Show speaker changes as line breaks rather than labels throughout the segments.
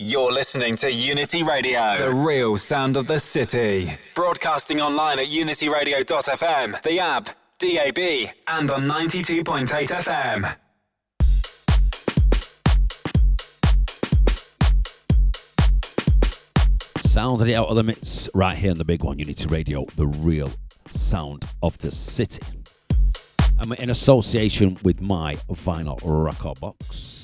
You're listening to Unity Radio, the real sound of the city. Broadcasting online at unityradio.fm, the app, DAB, and on 92.8 FM.
Sound of the out of limits right here on the big one, Unity Radio, the real sound of the city. I'm in association with my vinyl record box.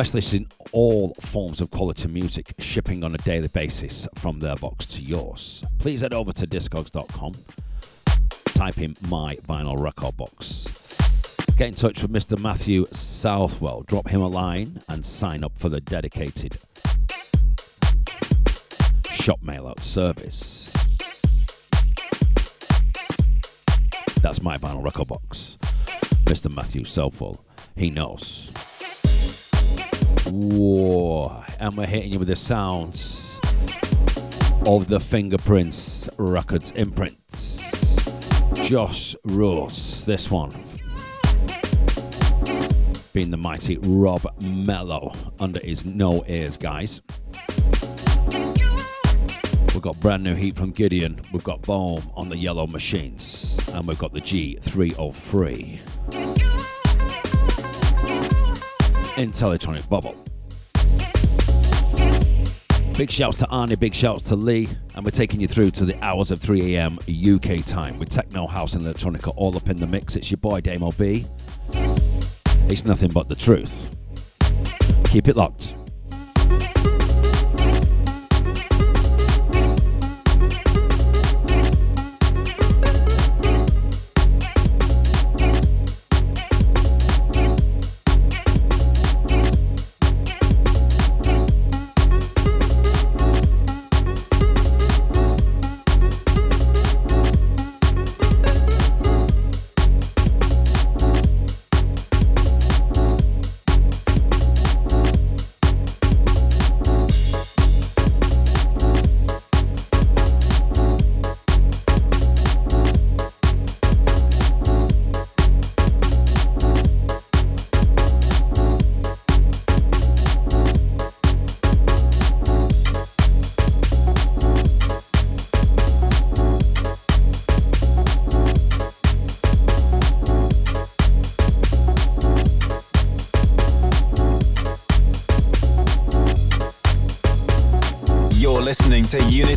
Specialists in all forms of quality music, shipping on a daily basis from their box to yours. Please head over to discogs.com, type in my vinyl record box. Get in touch with Mr. Matthew Southwell, drop him a line, and sign up for the dedicated shop mail out service. That's my vinyl record box. Mr. Matthew Southwell, he knows. Whoa, and we're hitting you with the sounds of the Finger Prince Records imprints. Joss Rules, this one. Being the mighty Rob Mello under his no ears, guys. We've got brand new heat from Gideon. We've got Böhm on the yellow machines. And we've got the G303. Intellitronic Bubble. Big shouts to Arnie, big shouts to Lee, and we're taking you through to the hours of 3 a.m. UK time with techno, house, and electronica all up in the mix. It's your boy Damo B. It's nothing but the truth. Keep it locked.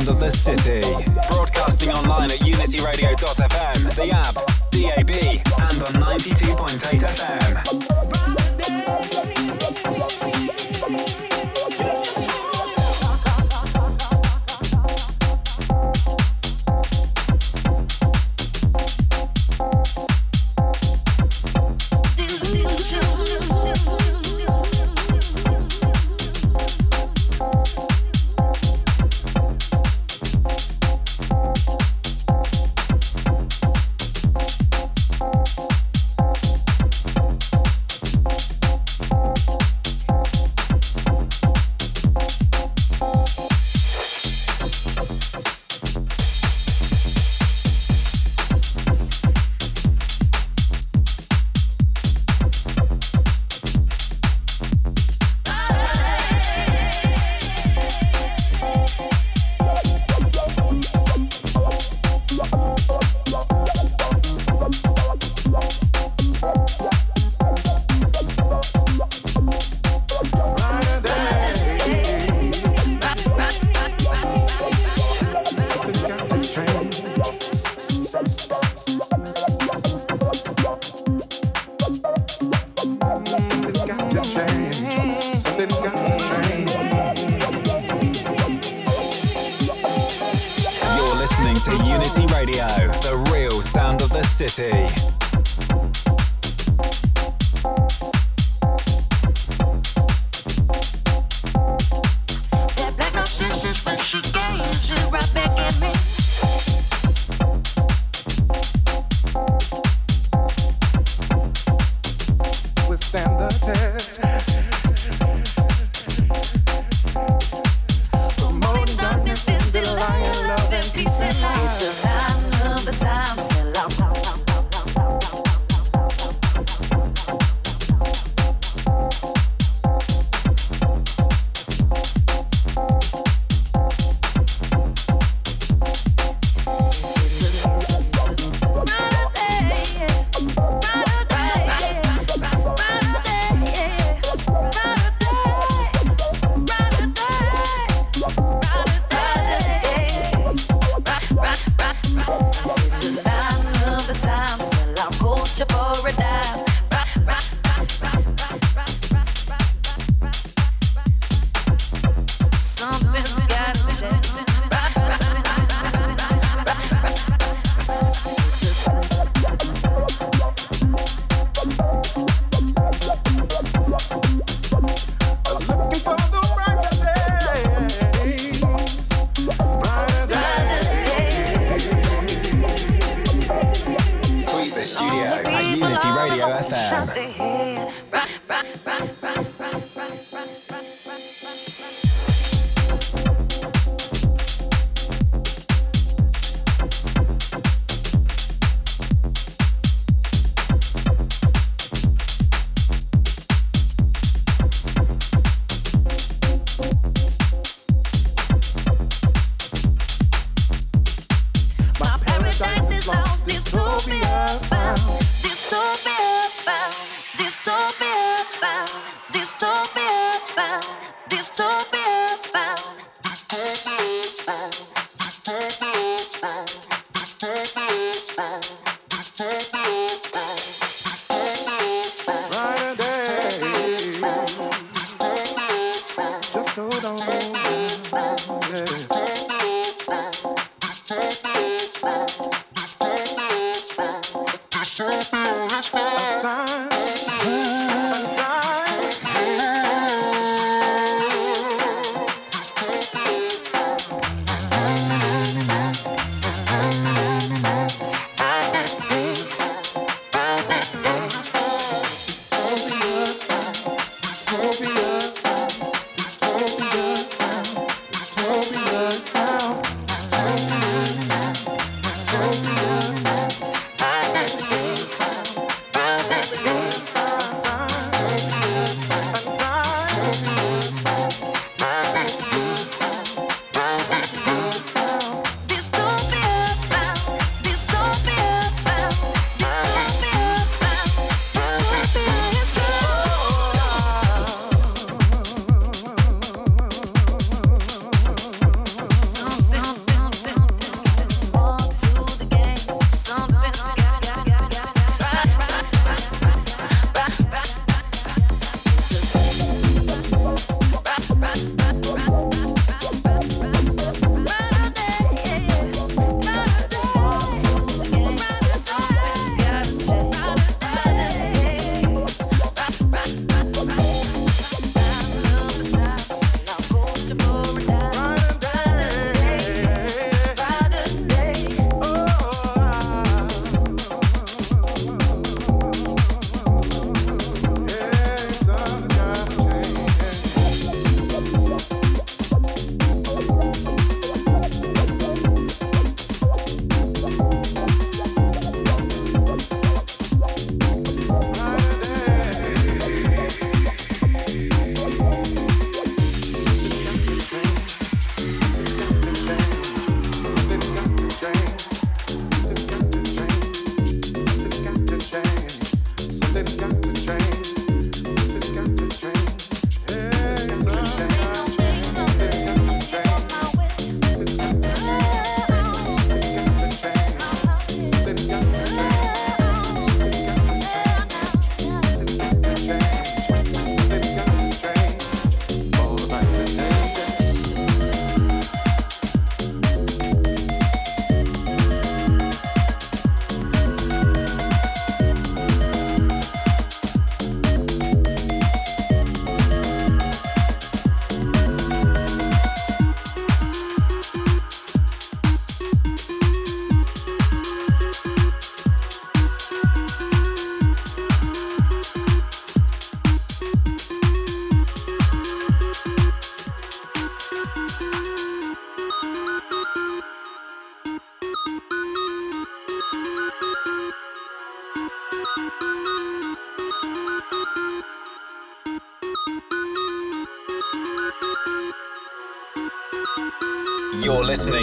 Sound of the city.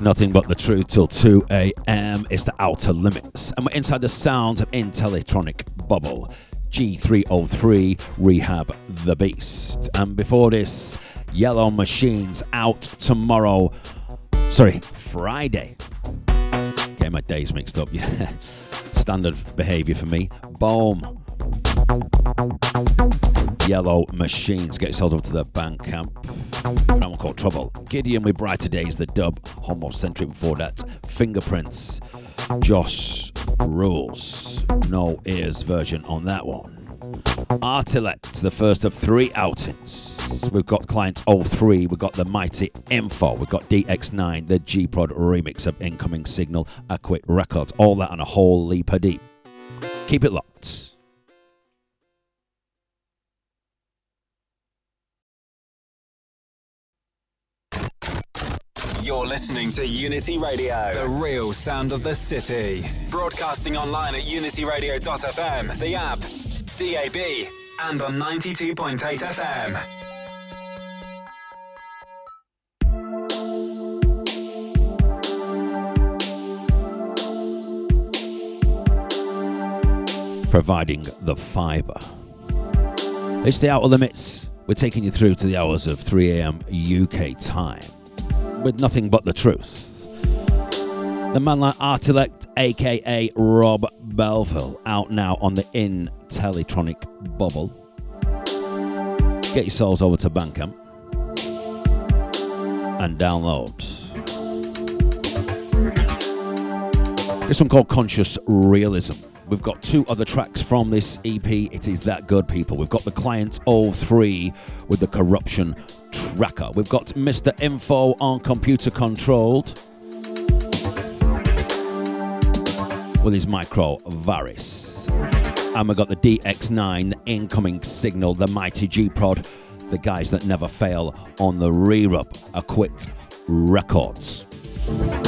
Nothing but the truth till 2 a.m. It's the Outta Limits, and we're inside the sounds of Intellitronic Bubble. G303 Rehab the Beast. And before this, Yellow Machines out tomorrow. Sorry, Friday. Getting my days mixed up. Yeah. Standard behavior for me. Boom. Yellow Machines. Get yourselves over to the Bandcamp. That one called Trouble. Gideon with Brighter Days, the dub. Homocentric before that. Fingerprints. Joss Rules. No ears version on that one. Artileqt, the first of three outings. We've got Client 03, we've got the Mighty Info, we've got DX9, the G Prod remix of Incoming Signal, Acquit Records, all that on a whole leap of deep. Keep it locked.
You're listening to Unity Radio, the real sound of the city. Broadcasting online at unityradio.fm, the app, DAB, and on 92.8 FM.
Providing the fibre. It's the Outta Limits. We're taking you through to the hours of 3 a.m. UK time with nothing but the truth. The man like Artileqt, aka Rob Belville, out now on the Intellitronic bubble. Get your souls over to Bandcamp and download. This one called Conscious Realism. We've got two other tracks from this EP. It is that good, people. We've got the Client 03 with the Corruption Tracker. We've got Mr. Info on Computer Controlled with his micro Varis. And we've got the DX9 incoming signal, the mighty G Prod, the guys that never fail on the re Acquit Records.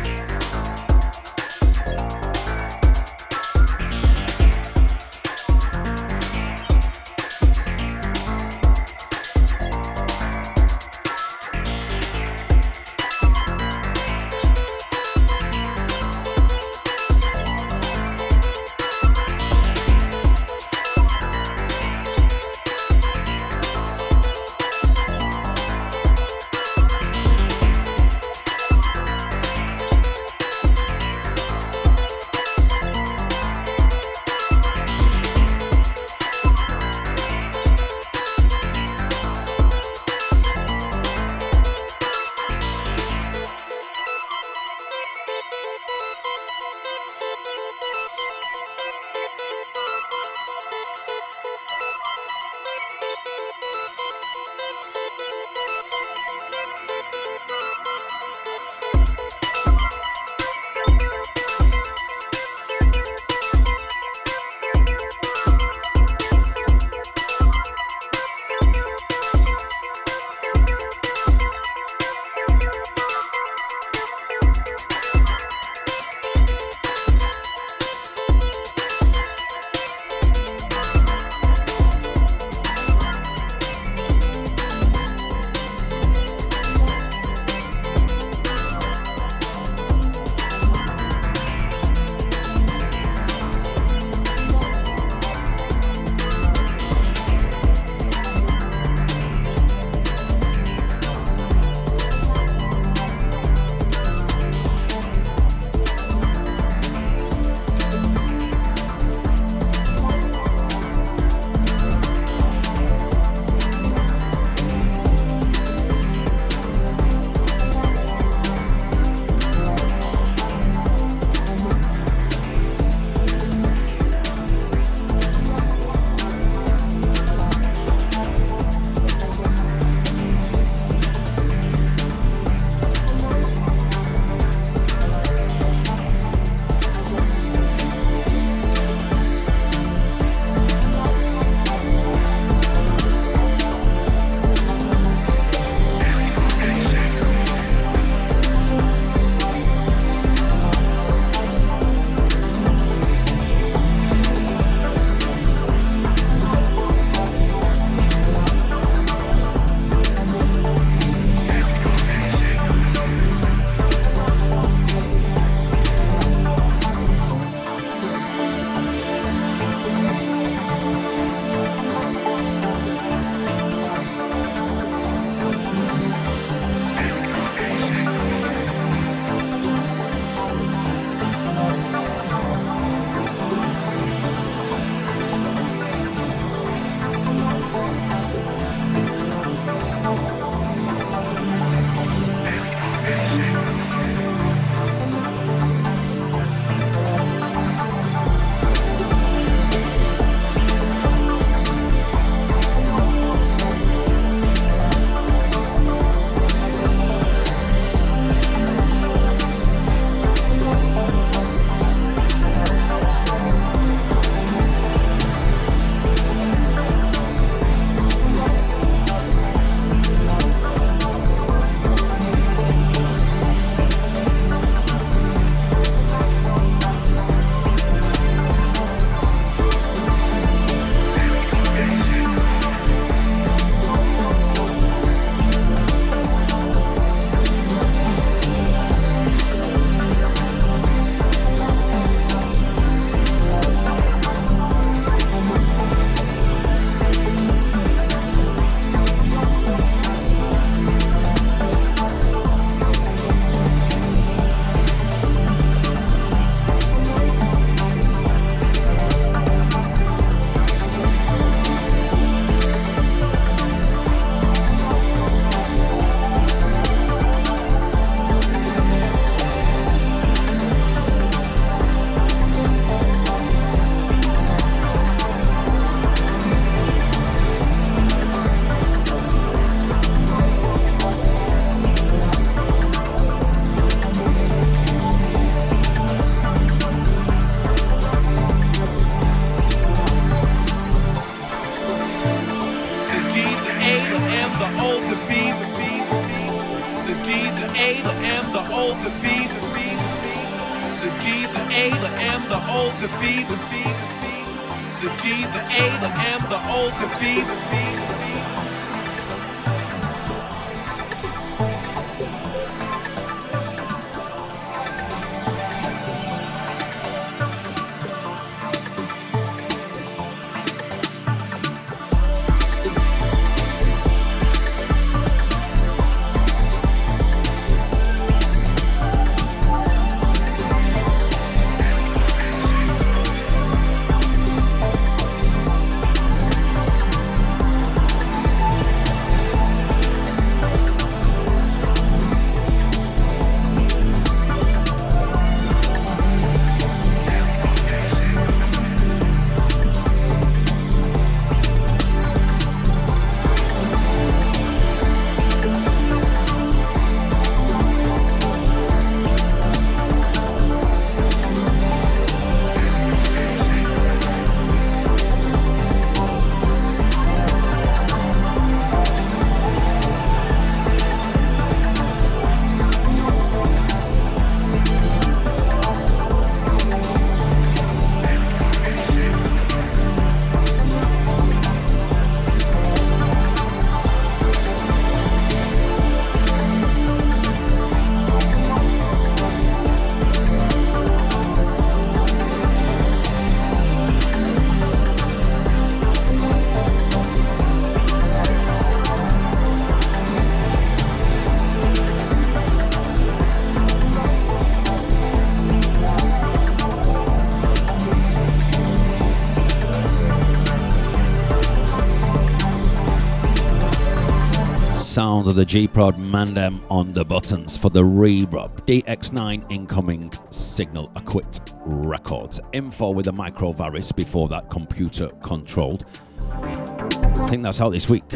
Sound of the G Prod Mandem on the buttons for the Rebrub DX9 incoming signal acquit records. Info with the micro varis before that computer controlled. I think that's out this week.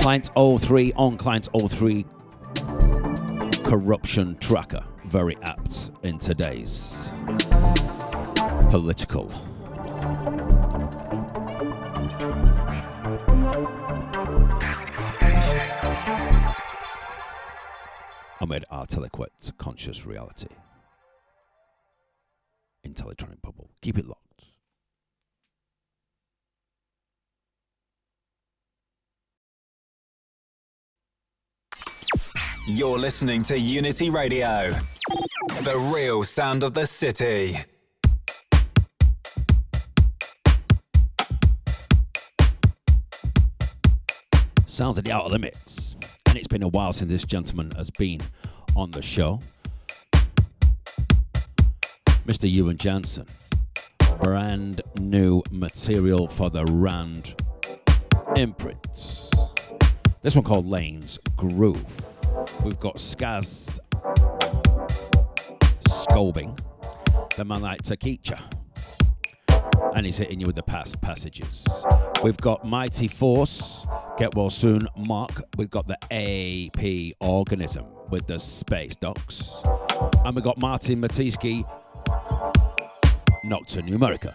Client 03 on Client 03 corruption tracker. Very apt in today's political conscious reality. Intellitronic bubble. Keep it locked.
You're listening to Unity Radio, the real sound of the city.
Sounds of the outer limits. And it's been a while since this gentleman has been on the show. Mr. Ewan Jansen. Brand new material for the Rand imprints. This one called Lain's Groove. We've got Skaz Scolbing, the man like Takecha. And he's hitting you with the past passages. We've got Mighty Force, Get Well Soon, Mark. We've got the AP Organism with the Space Docks. And we've got Martin Matiske, Nocto Numerica.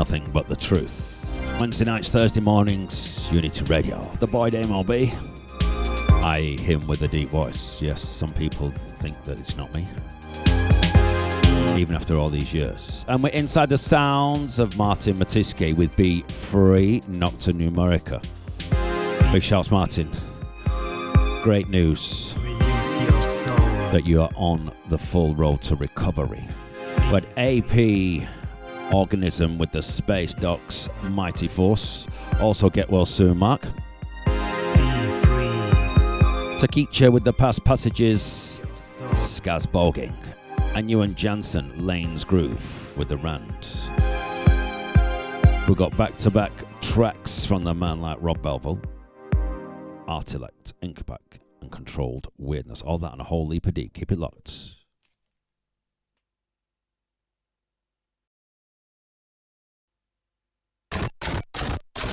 Nothing but the truth. Wednesday nights, Thursday mornings, Unity Radio. The boy Dame LB. I, him with a deep voice. Yes, some people think that it's not me. Even after all these years. And we're inside the sounds of Martin Matiske with Be Free, Nocto Numerica. Big shouts, Martin. Great news that you are on the full road to recovery. But AP Organism with the Space Docks Mighty Force. Also get well soon, Mark. Takecha with the past passages, Sakskobing. And Jansen, Lain's Groove with the Rand. We got back to back tracks from the man like Rob Belville, Artileqt, Inkipak, and Controlled Weirdness. All that and a whole leap of deep. Keep it locked.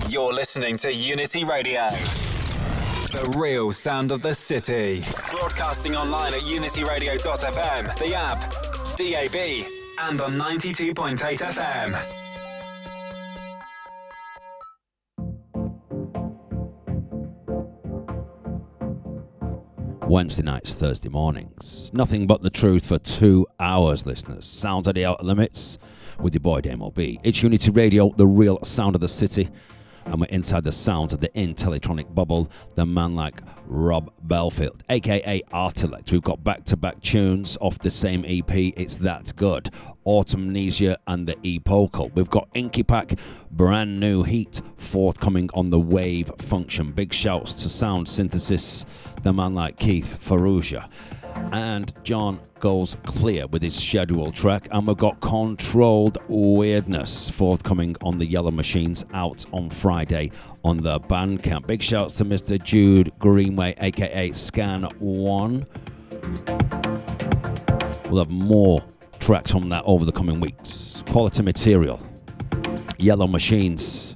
You're listening to Unity Radio. The real sound of the city. Broadcasting online at unityradio.fm, the app, DAB, and on 92.8 FM.
Wednesday nights, Thursday mornings. Nothing but the truth for two hours, listeners. Sounds at the outer limits with your boy Damo. It's Unity Radio, the real sound of the city and we're inside the sounds of the Intellitronic bubble, the man like Rob Belfield, aka Artileqt. We've got back to back tunes off the same EP, It's That Good, Automnesia and the Epochal. We've got Inkipak, brand new heat, forthcoming on the Wave Function. Big shouts to Sound Synthesis, the man like Keith Faruja and John goes clear with his schedule track. And we've got Controlled Weirdness forthcoming on the Yellow Machines out on Friday on the Bandcamp. Big shouts to Mr. Jude Greenway, aka Scan One. We'll have more tracks from that over the coming weeks. Quality material, Yellow Machines,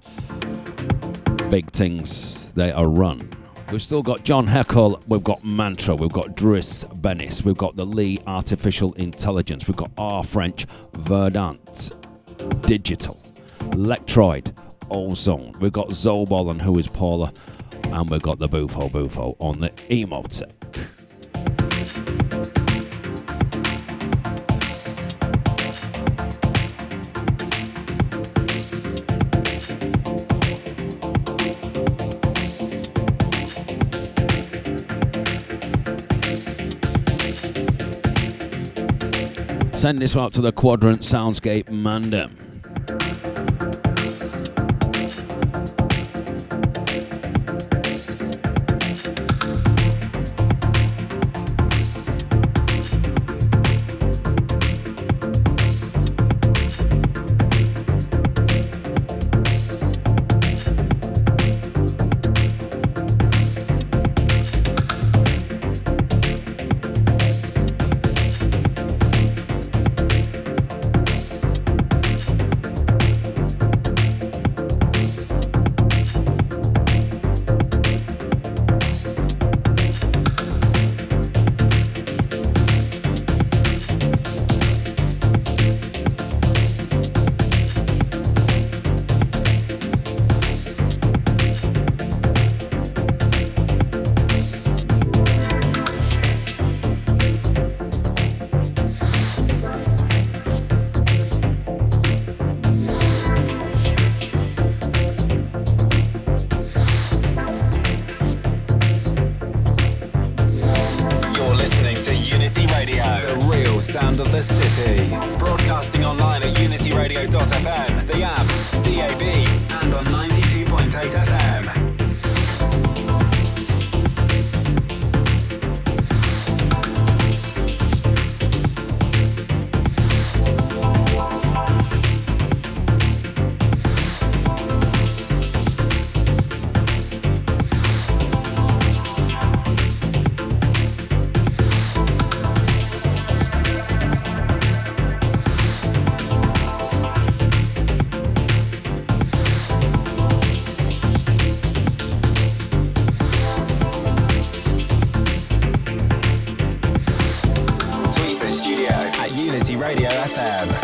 big things they are run We've still got John Heckle, we've got Mantra, we've got Driss Bennis, we've got the Lee Artificial Intelligence, we've got R French, Verdant, Digital, Lektroid, Ozone, we've got Zobol and Who is Paula, and we've got the Bufo Bufo on the EMOTEC. Send this out to the Quadrant Soundscape Mandem.
Radio FM.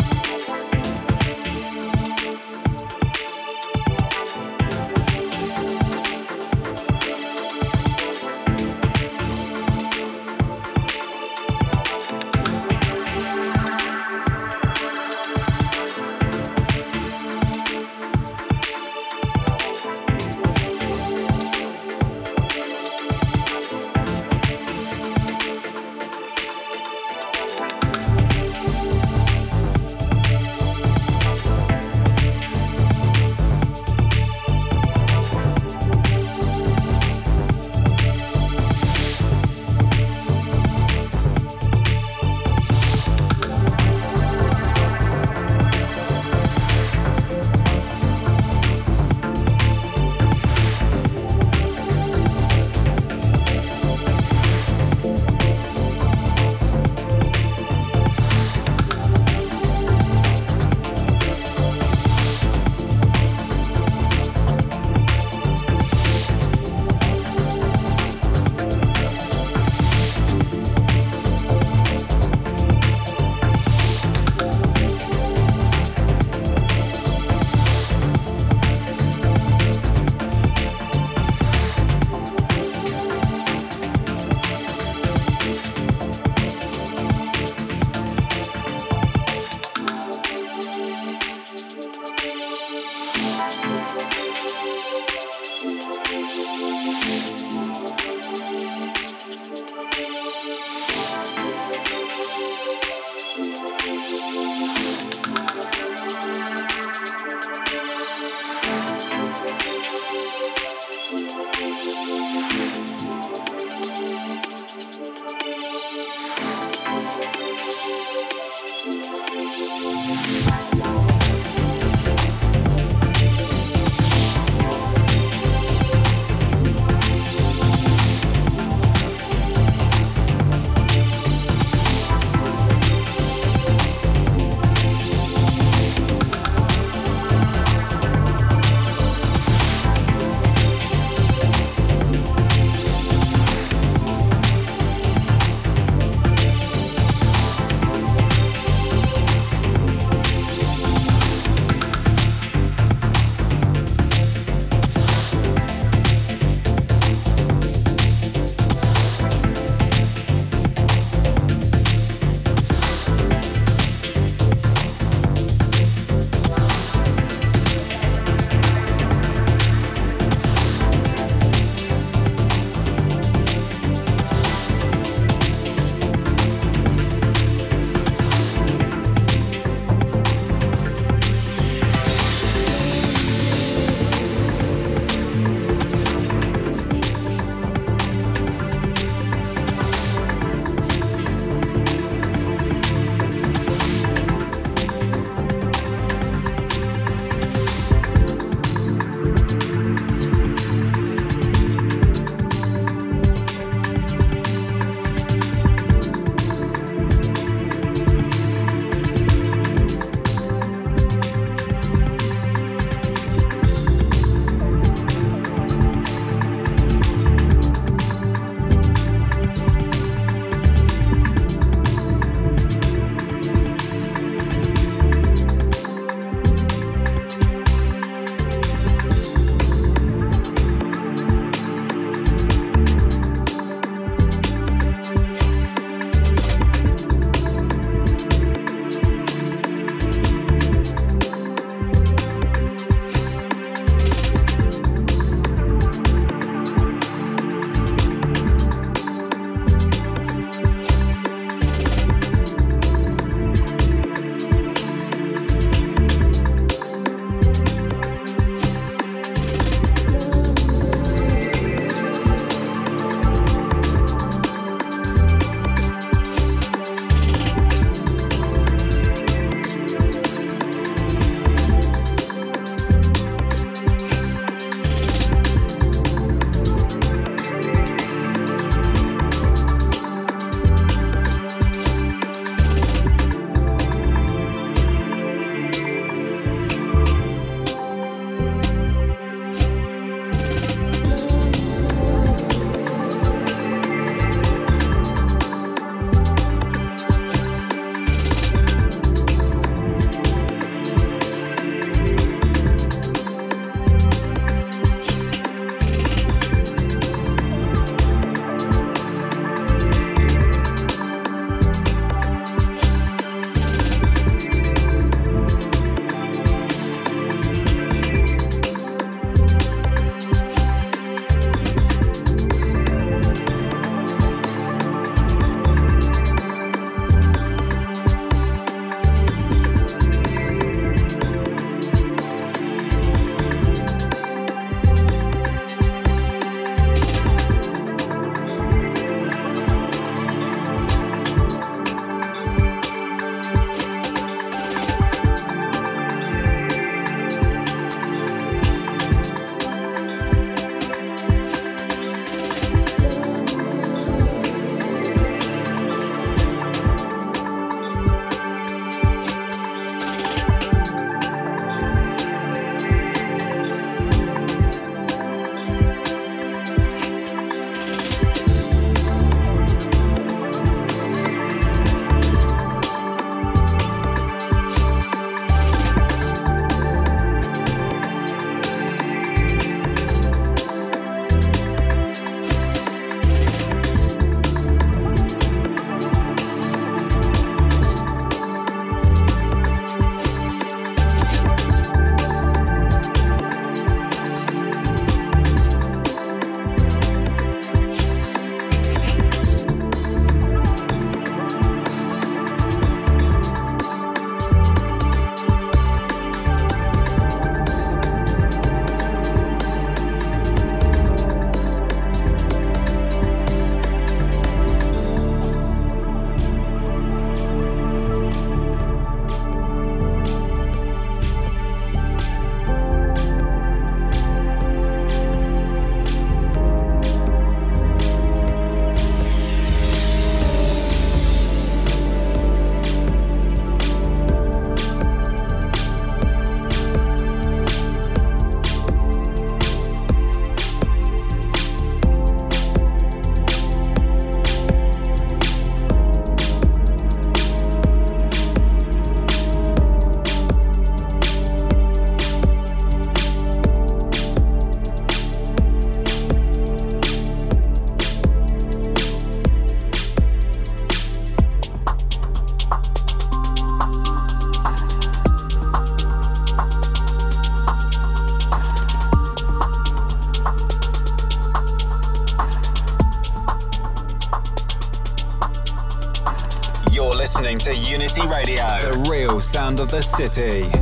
Of the city.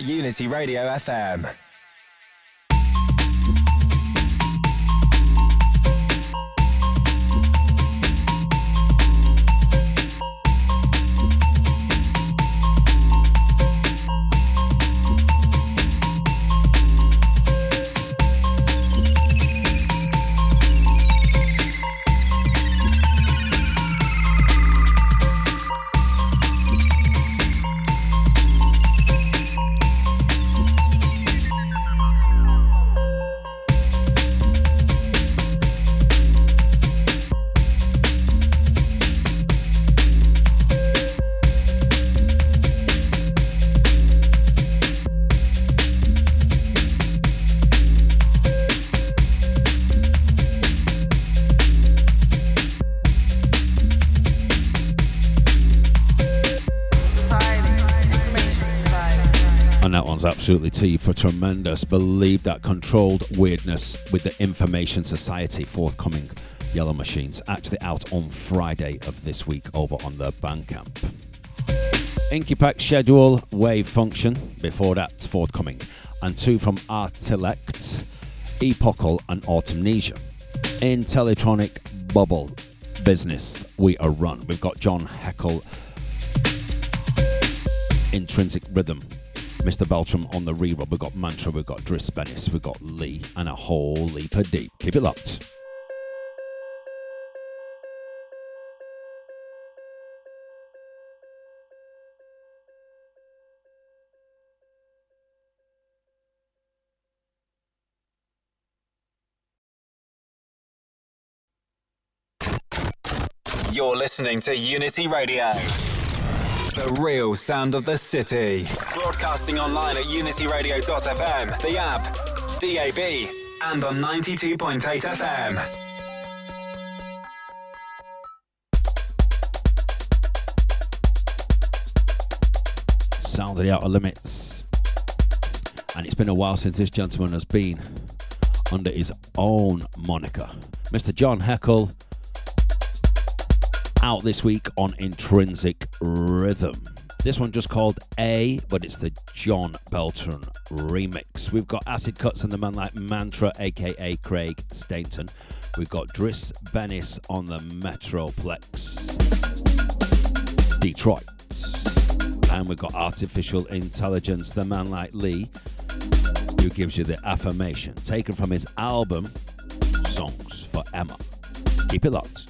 At Unity Radio FM.
Absolutely T for tremendous. Believe that controlled weirdness with the Information Society forthcoming Yellow Machines, actually out on Friday of this week over on the Bandcamp. Inkipak schedule, Wave Function, before that forthcoming, and two from Artileqt, Epochal and Automnesia. In Teletronic Bubble Business, we are run. We've got John Heckle, Intrinsic Rhythm, Mr. Beltran on the re We've got Mantra, we've got Driss Bennis, we've got Lee, and a whole leap of deep. Keep it locked.
You're listening to Unity Radio. The real sound of the city. Broadcasting online at unityradio.fm, the app, DAB, and on 92.8 FM.
Sound of the Outta Limits. And it's been a while since this gentleman has been under his own moniker. Mr. John Heckle out this week on Intrinsic Rhythm. This one just called A, but it's the John Beltran remix. We've got Acid Cuts and the man like Mantra, aka Craig Stainton. We've got Driss Bennis on the Metroplex, Detroit. And we've got Artificial Intelligence, the man like Lee, who gives you the affirmation, taken from his album Songs for Emma. Keep it locked.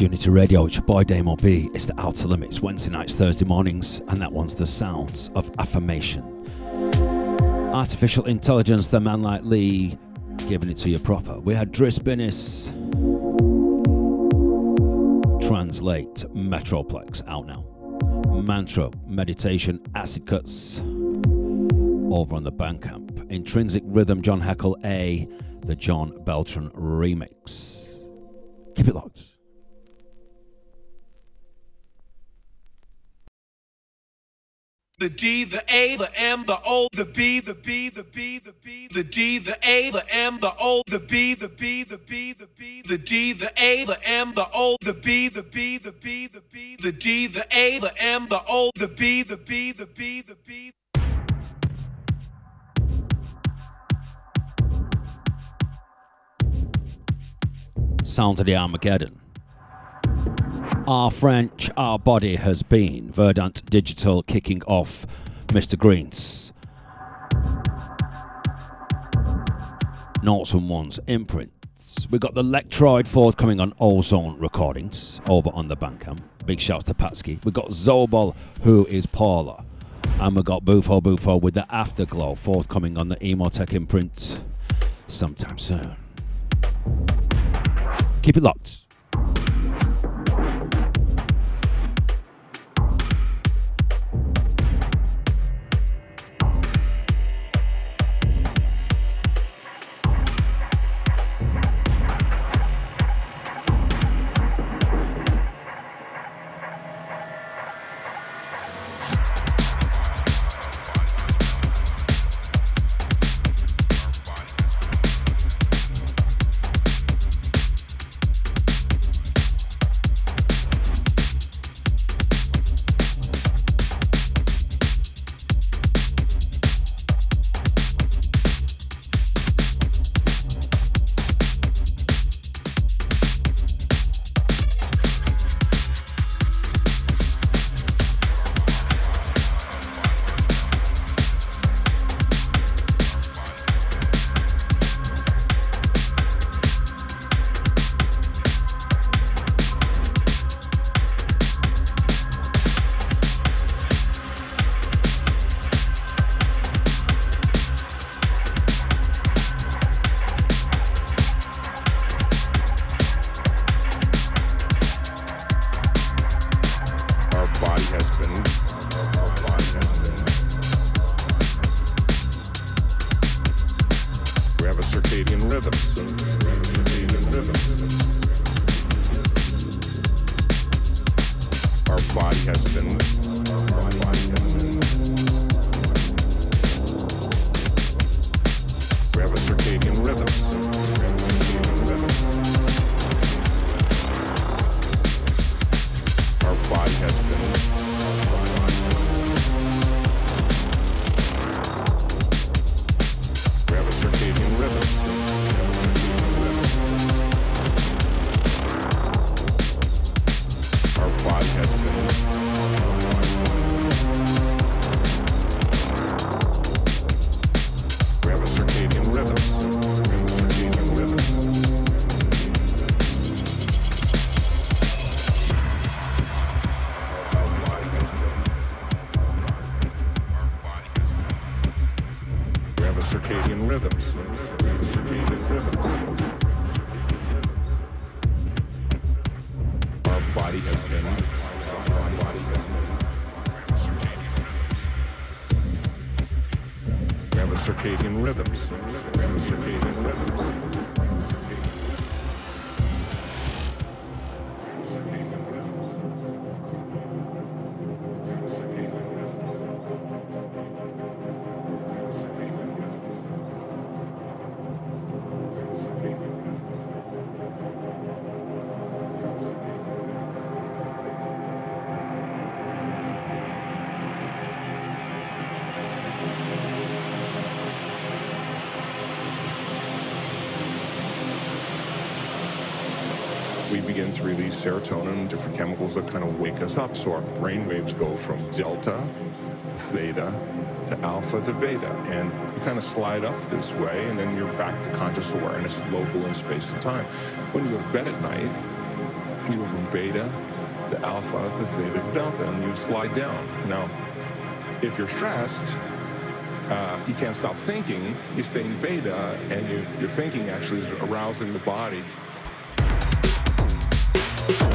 Unity Radio, it's your boy Damo B. It's the Outta Limits, Wednesday nights, Thursday mornings, and that one's the sounds of affirmation. Artificial intelligence, the man like Lee, giving it to you proper. We had Driss Bennis, Translate, Metroplex, out now. Mantra, Meditation, Acid Cuts, over on the Bandcamp. Intrinsic Rhythm, John Heckle A, the John Beltran remix. Keep it locked.
The D, the A, the M, the O, the B, the B, the B, the B, the D, the A, the M, the O, the B, the B, the B, the B, the D, the A, the M, the O, the B, the B, the B, the B, the D, the A, the M, the O, the B, the B, the B, the B.
Sounds of the Armageddon. R French, our body has been. Verdant Digital kicking off Mr. Greens. Notes and Ones imprints. We've got the Lektroid forthcoming on Ozone Recordings over on the Bandcamp. Big shouts to Patsky. We've got Zobol, who is Paula. And we've got Bufo Bufo with the Afterglow forthcoming on the EMOTEC imprint sometime soon. Keep it locked.
Rhythms. Circadian rhythms. we serotonin, different chemicals that kind of wake us up. So our brain waves go from delta to theta to alpha to beta. And you kind of slide up this way, and then you're back to conscious awareness, local in space and time. When you go to bed at night, you go from beta to alpha to theta to delta, and you slide down. Now, if you're stressed, uh, you can't stop thinking. You stay in beta, and you, your thinking actually is arousing the body
Well,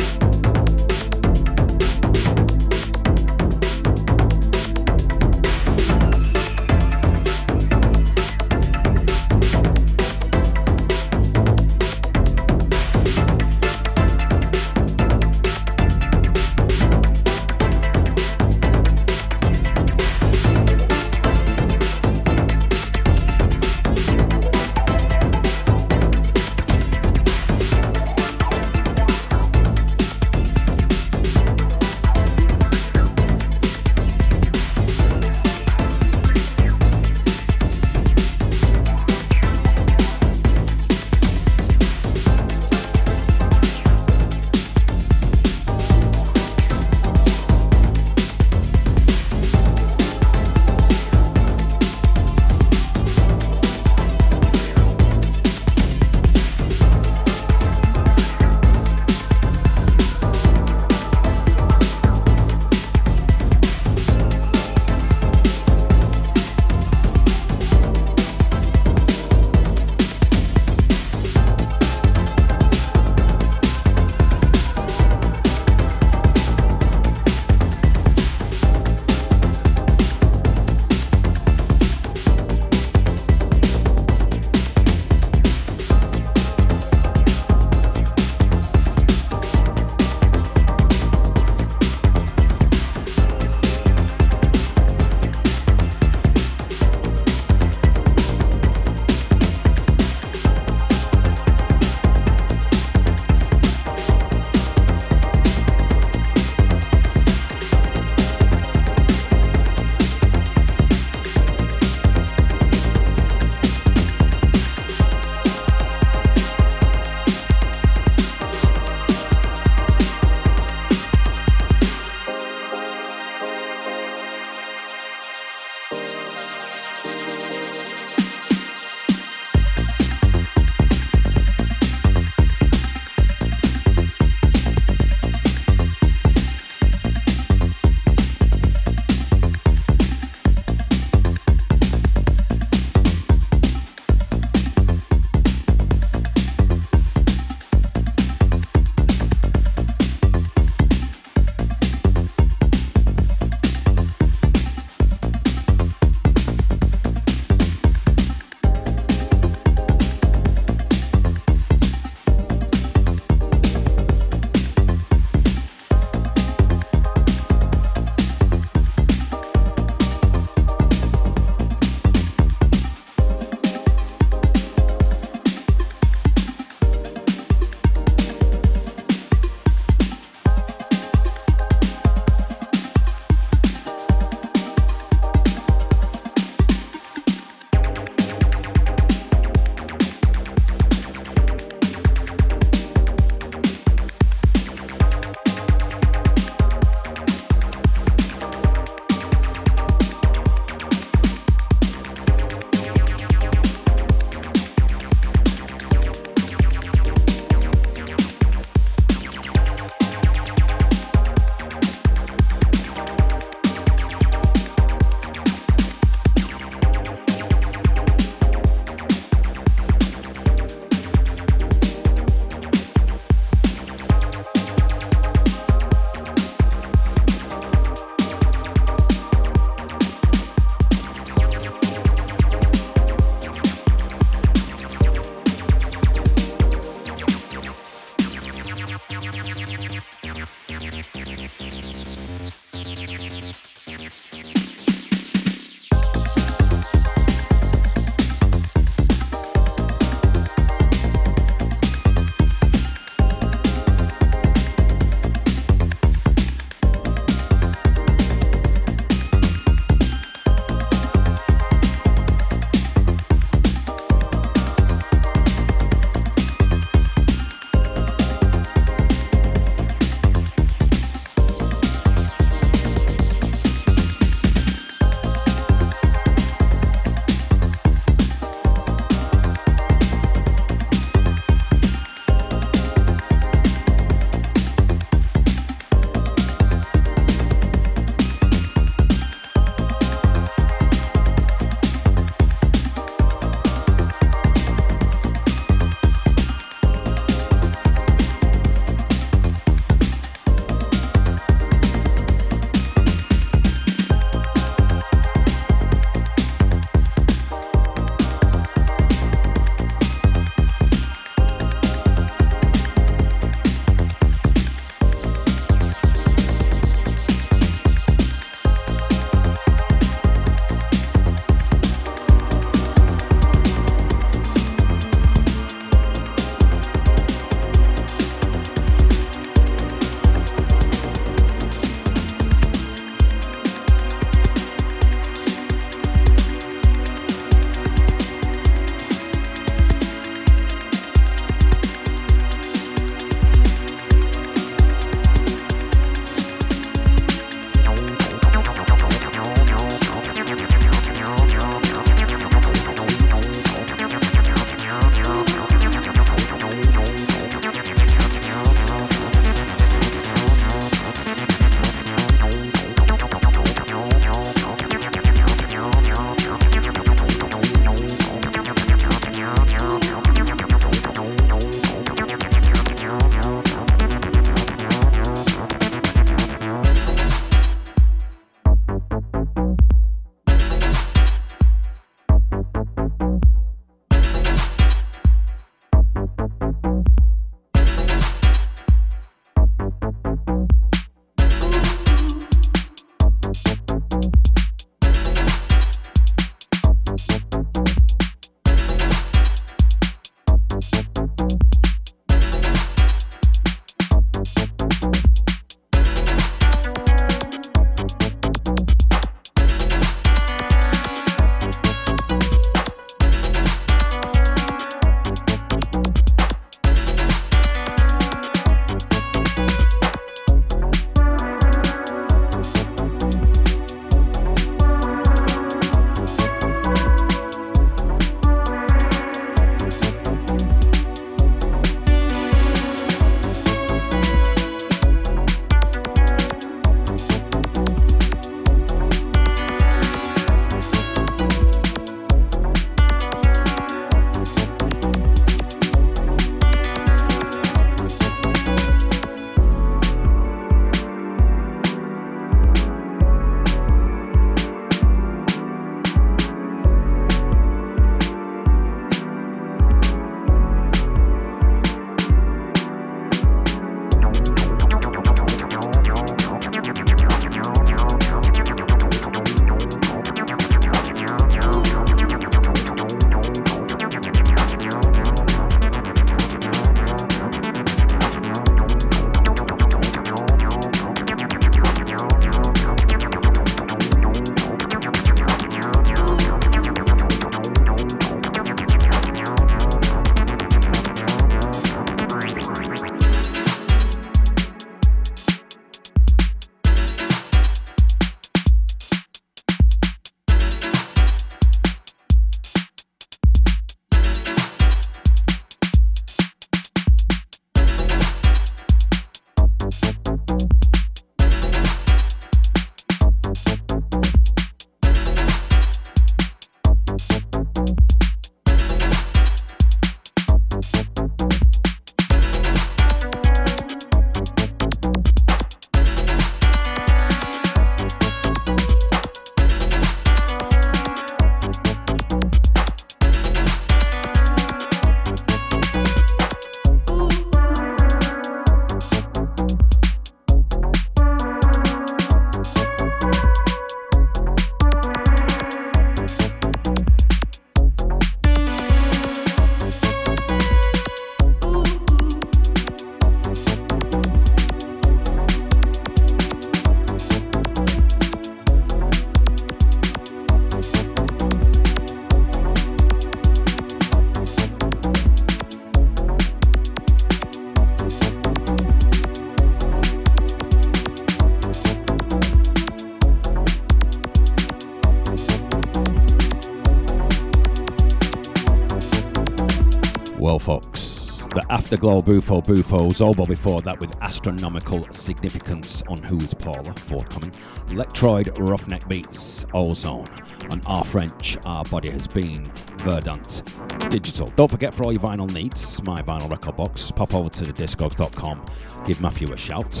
the Afterglow Bufo Bufo Zobol before that with astronomical significance on Who's Paula forthcoming. Electroid Ruffneck Beats Ozone on R French Our Body Has Been Verdant Digital. Don't forget for all your vinyl needs, my vinyl record box, pop over to the discogs.com, give Matthew a shout.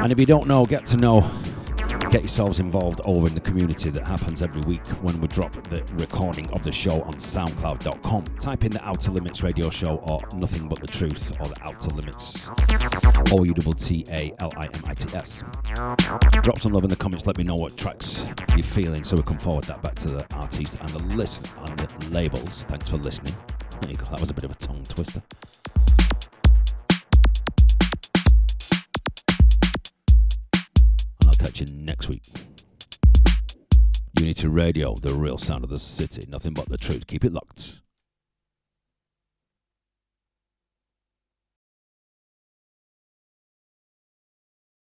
And if you don't know, get to know get yourselves involved over in the community that happens every week when we drop the recording of the show on soundcloud.com. Type in the Outta Limits radio show or Nothing But the Truth or the Outta Limits. O U T T A L I M I T S. Drop some love in the comments, let me know what tracks you're feeling so we can forward that back to the artist and the list and the labels. Thanks for listening. There you go, that was a bit of a tongue twister. And I'll catch you next week. Unity Radio, the real sound of the city. Nothing but the truth. Keep it locked.